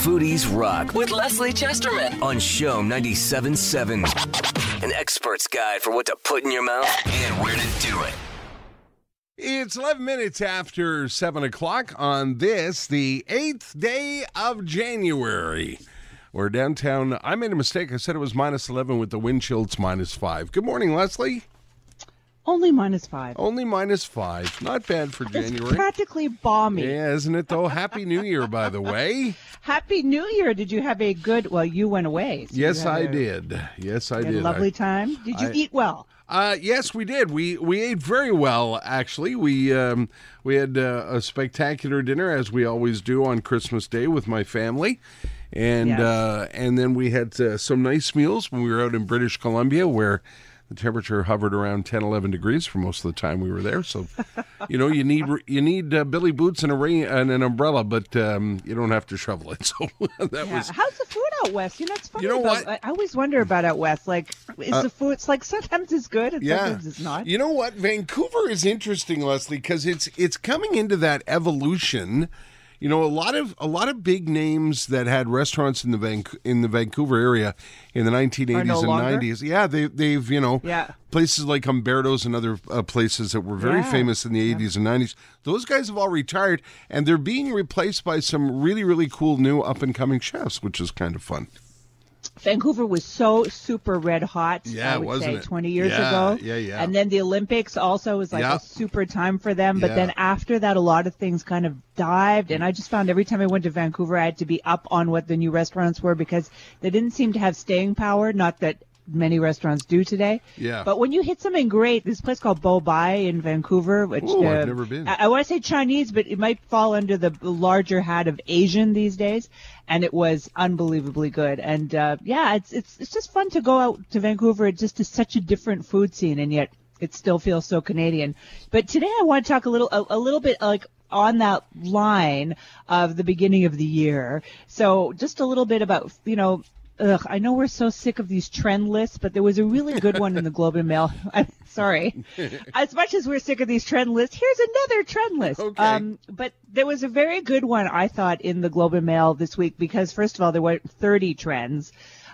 Foodies Rock with Lesley Chesterman on CHOM 97.7. An expert's guide for what to put in your mouth and where to do it. It's 11 minutes after 7 o'clock on this, the 8th day of January. We're downtown. I made a mistake. I said it was minus 11 with the wind chill. It's minus 5. Good morning, Lesley. Only minus five. Only minus 5. Not bad for January. It's practically balmy. Yeah, isn't it though? Happy New Year, by the way. Happy New Year. Did you have a good, well, you went away. so Yes, I a- did. Yes, I did. a lovely I- time. Did you I- eat well? Uh, yes, we did. We we ate very well. Actually, we um, we had uh, a spectacular dinner as we always do on Christmas Day with my family, and Yes. uh, and then we had uh, some nice meals when we were out in British Columbia, where the temperature hovered around 10, 11 degrees for most of the time we were there. So, you know, you need you need uh, billy boots and a rain and an umbrella, but um, you don't have to shovel it. So that Yeah. was How's the food out west? You know, it's funny. You know about, what? I, always wonder about out west. Like, is Uh, the food? It's like sometimes it's good and yeah. sometimes it's not. You know what? Vancouver is interesting, Leslie, because it's it's coming into that evolution. You know, a lot of a lot of big names that had restaurants in the Vanc- in the Vancouver area in the 1980s no and longer? 90s. Yeah, they they've you know Yeah. places like Umberto's and other uh, places that were very Yeah. famous in the 80s and 90s. Those guys have all retired, and they're being replaced by some really really cool new up and coming chefs, which is kind of fun. Vancouver was so super red hot. Yeah, I would wasn't say it? 20 years Yeah, ago. yeah, yeah. And then the Olympics also was like Yeah. a super time for them. But Yeah. then after that, a lot of things kind of dived. And I just found every time I went to Vancouver, I had to be up on what the new restaurants were because they didn't seem to have staying power. Not that many restaurants do today. Yeah. But when you hit something great, this place called Bao Bei in Vancouver, which Ooh, I've uh, never been. I, I want to say Chinese, but it might fall under the larger hat of Asian these days. And it was unbelievably good. And uh, yeah, it's it's it's just fun to go out to Vancouver. It just is such a different food scene, and yet it still feels so Canadian. But today I want to talk a little a, a little bit like on that line of the beginning of the year. So just a little bit about you know. Ugh, I know we're so sick of these trend lists, but there was a really good one in the Globe and Mail. I'm sorry. As much as we're sick of these trend lists, here's another trend list. Okay. Um, but there was a very good one, I thought, in the Globe and Mail this week because, first of all, there were 30 trends.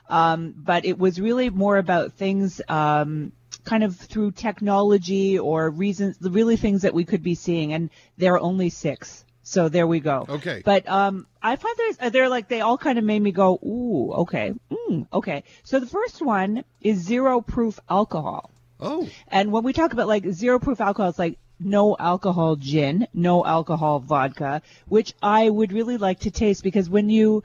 Um, but it was really more about things um, kind of through technology or reasons, really things that we could be seeing. And there are only six. So there we go. Okay. But um, I find there's uh, they're like they all kind of made me go, ooh, okay, mm, okay. So the first one is zero proof alcohol. Oh, And when we talk about like zero proof alcohol, it's like no alcohol gin, no alcohol vodka, which I would really like to taste because when you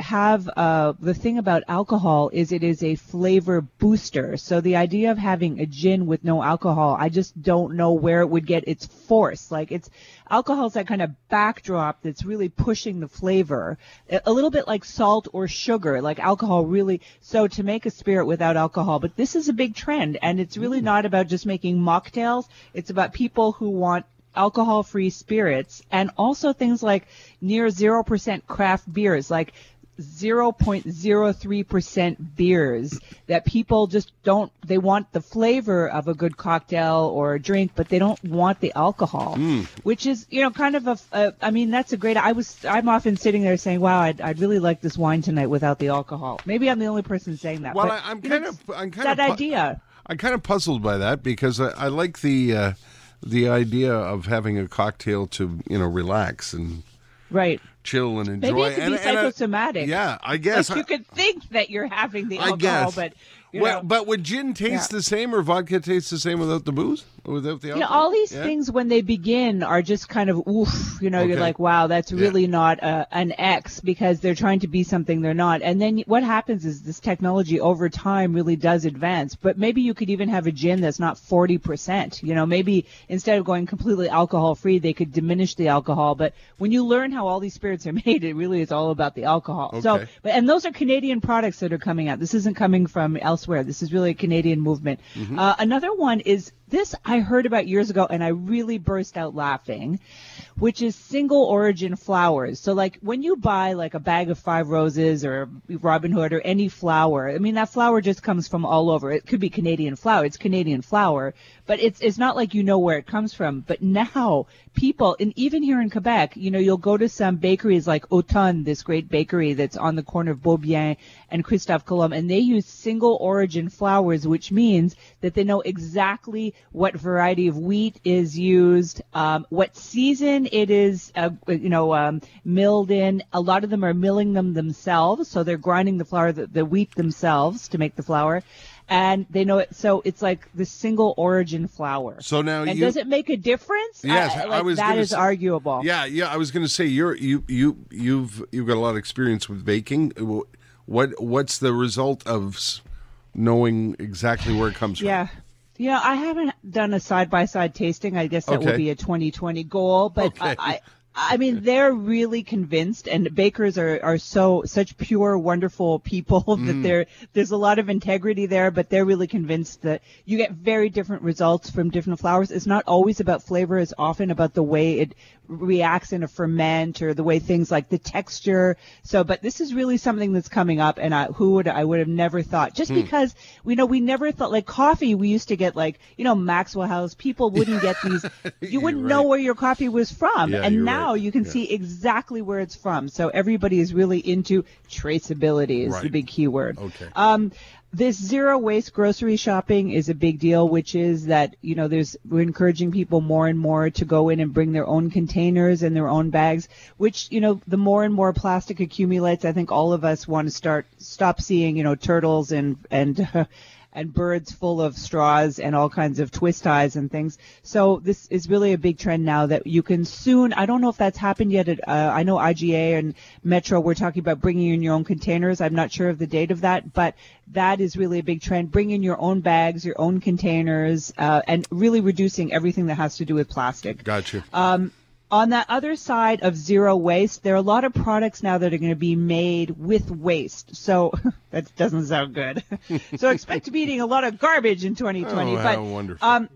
have uh, the thing about alcohol is it is a flavor booster. So the idea of having a gin with no alcohol, I just don't know where it would get its force. Like it's alcohol is that kind of backdrop that's really pushing the flavor, a, little bit like salt or sugar. Like alcohol really. So to make a spirit without alcohol, but this is a big trend, and it's really not about just making mocktails. It's about people who want alcohol free spirits and also things like near 0% craft beers like 0.03% beers that people just don't they want the flavor of a good cocktail or a drink but they don't want the alcohol which is you know kind of a, a I mean that's a great I was I'm often sitting there saying wow I'd, I'd really like this wine tonight without the alcohol. Maybe I'm the only person saying that well, but, I, I'm you know, kind of I'm kind that of pu- idea. I'm kind of puzzled by that because I, I like the uh, the idea of having a cocktail to you know relax and right chill and enjoy. Maybe it could and, be and I- psychosomatic. yeah, I guess. like you could think that you're having the alcohol, but well, know, but would gin taste Yeah. the same or vodka taste the same without the booze without the you know, all these Yeah? things when they begin are just kind of oof. You know, you're like, wow, that's Yeah. really not a, an X because they're trying to be something they're not. And then what happens is this technology over time really does advance. But maybe you could even have a gin that's not 40%. You know, maybe instead of going completely alcohol free, they could diminish the alcohol. But when you learn how all these spirits are made, it really is all about the alcohol. So, Okay. but and those are Canadian products that are coming out. This isn't coming from elsewhere. This is really a Canadian movement. Mm-hmm. Uh, another one is This I heard about years ago and I really burst out laughing, which is single origin flowers. So like when you buy like a bag of five roses or Robin Hood or any flower, I mean that flower just comes from all over. It could be Canadian flower. It's Canadian flower, but it's it's not like you know where it comes from. But now people, and even here in Quebec, you know, you'll go to some bakeries like Automne, this great bakery that's on the corner of Beaubien and Christophe Colomb, and they use single origin flowers, which means that they know exactly what variety of wheat is used, um, what season it is, uh, you know, um, milled in. A lot of them are milling them themselves, so they're grinding the flour, the, the wheat themselves to make the flour and they know it. So it's like the single origin flour. So now, and you, does it make a difference? Yes, I, I was that say- arguable. Yeah, yeah. I was going to say you're you you you've you've got a lot of experience with baking. What what's the result of knowing exactly where it comes from? Yeah. Know, I haven't done a side by side tasting. I guess that Okay. will be a 2020 goal, but Okay. I, I mean, they're really convinced, and bakers are, are so such pure, wonderful people Mm. that there there's a lot of integrity there. But they're really convinced that you get very different results from different flours. It's not always about flavor; it's often about the way it reacts in a ferment or the way things like the texture. So, but this is really something that's coming up, and I, who would I would have never thought just Hmm. because we know we never thought like coffee. We used to get like you know Maxwell House. People wouldn't get these. You wouldn't right. know where your coffee was from, Yeah, and now right. You can Yeah. see exactly where it's from. So everybody is really into traceability. Is the big key word. Okay. Um, this zero waste grocery shopping is a big deal, which is that, you know, there's, we're encouraging people more and more to go in and bring their own containers and their own bags, which, you know, the more and more plastic accumulates, I think all of us want to start, stop seeing, you know, turtles and, and, and birds full of straws and all kinds of twist ties and things. So this is really a big trend now that you can soon. I don't know if that's happened yet. At, uh, I know IGA and Metro were talking about bringing in your own containers. I'm not sure of the date of that, but that is really a big trend. Bring in your own bags, your own containers, uh, and really reducing everything that has to do with plastic. Gotcha. Um, on that other side of zero waste, there are a lot of products now that are going to be made with waste. So that doesn't sound good. so expect to be eating a lot of garbage in 2020. Oh, but how wonderful. um,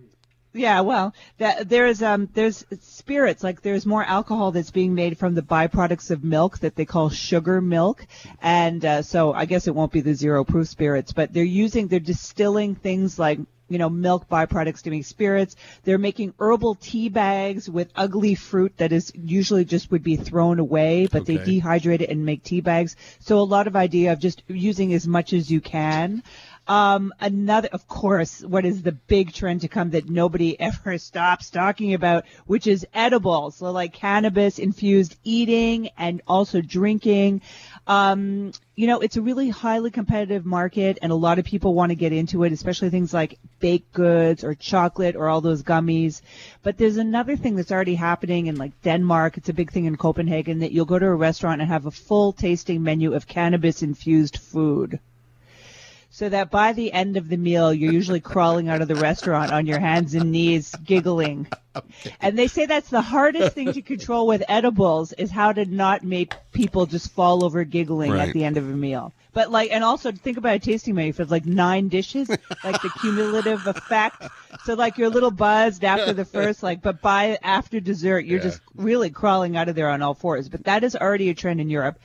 yeah, well, that, there's um, there's spirits like there's more alcohol that's being made from the byproducts of milk that they call sugar milk, and uh, so I guess it won't be the zero proof spirits, but they're using they're distilling things like you know milk byproducts to make spirits. They're making herbal tea bags with ugly fruit that is usually just would be thrown away, but they dehydrate it and make tea bags. So a lot of idea of just using as much as you can. Um, another, of course, what is the big trend to come that nobody ever stops talking about, which is edibles. So like cannabis infused eating and also drinking. Um, you know, it's a really highly competitive market and a lot of people want to get into it, especially things like baked goods or chocolate or all those gummies. But there's another thing that's already happening in like Denmark. It's a big thing in Copenhagen that you'll go to a restaurant and have a full tasting menu of cannabis infused food so that by the end of the meal, you're usually crawling out of the restaurant on your hands and knees, giggling. And they say that's the hardest thing to control with edibles is how to not make people just fall over giggling Right. at the end of a meal. But like, and also think about a tasting menu. It's like nine dishes, like the cumulative effect. So like you're a little buzzed after the first, like, but by after dessert, you're Yeah. just really crawling out of there on all fours. But that is already a trend in Europe.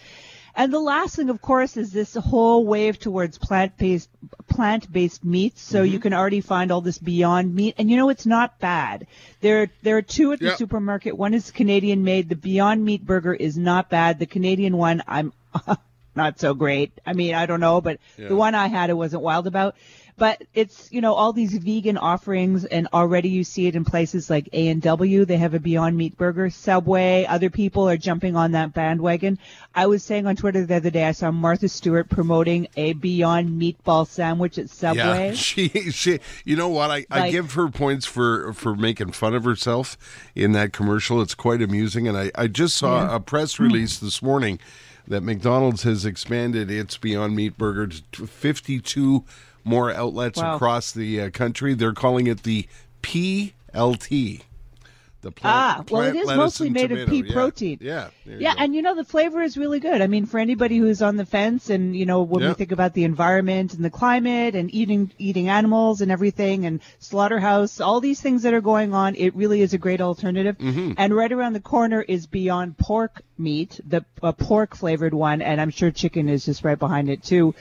And the last thing, of course, is this whole wave towards plant-based plant-based meats. So Mm-hmm. you can already find all this Beyond Meat, and you know it's not bad. There, there are two at the Yep. supermarket. One is Canadian made. The Beyond Meat burger is not bad. The Canadian one, I'm not so great. I mean, I don't know, but Yeah. the one I had, I wasn't wild about. But it's you know all these vegan offerings, and already you see it in places like A and W. They have a Beyond Meat burger. Subway, other people are jumping on that bandwagon. I was saying on Twitter the other day, I saw Martha Stewart promoting a Beyond Meatball sandwich at Subway. Yeah, she she. You know what? I, I give her points for for making fun of herself in that commercial. It's quite amusing, and I I just saw Yeah. a press release this morning that McDonald's has expanded its Beyond Meat burger to 52 more outlets Wow. across the uh, country. They're calling it the PLT. The plant, Ah, well, plant it is mostly made of pea Yeah. protein. Yeah. Yeah, go. and you know the flavor is really good. I mean, for anybody who's on the fence, and you know when Yeah. we think about the environment and the climate and eating eating animals and everything, and slaughterhouse, all these things that are going on, it really is a great alternative. Mm-hmm. And right around the corner is Beyond Pork Meat, the a pork flavored one, and I'm sure chicken is just right behind it too.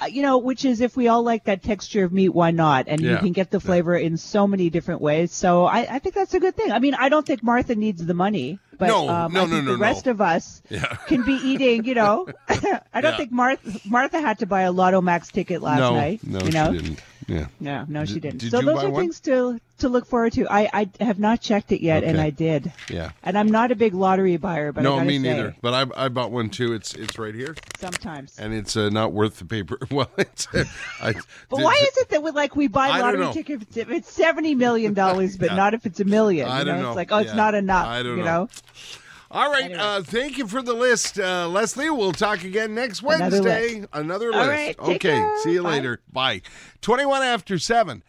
Uh, you know, which is if we all like that texture of meat, why not? And you can get the flavor in so many different ways. So I, I think that's a good thing. I mean, I don't think Martha needs the money, but No, um, no, I no, think no, the no. rest of us Yeah. can be eating. You know, I don't Yeah. think Martha Martha had to buy a Lotto Max ticket last night. no, you know? she didn't. Yeah. No, no, she Did- didn't. did so those are one? things to to look forward to. I, I have not checked it yet, and I did. Yeah. And I'm not a big lottery buyer, but no, me say, neither. But I, I bought one too. It's it's right here, Sometimes. and it's uh, not worth the paper. Well, it's. I, But why is it that we like we buy lottery tickets if it's seventy million dollars, but Yeah. not if it's a million? I you don't know? know. It's like oh, it's not enough. I don't you know. know. All right. Anyway. Uh, thank you for the list, uh, Lesley. We'll talk again next Another Wednesday. Another All list. right, take okay. See you later. Bye. Twenty-one after seven.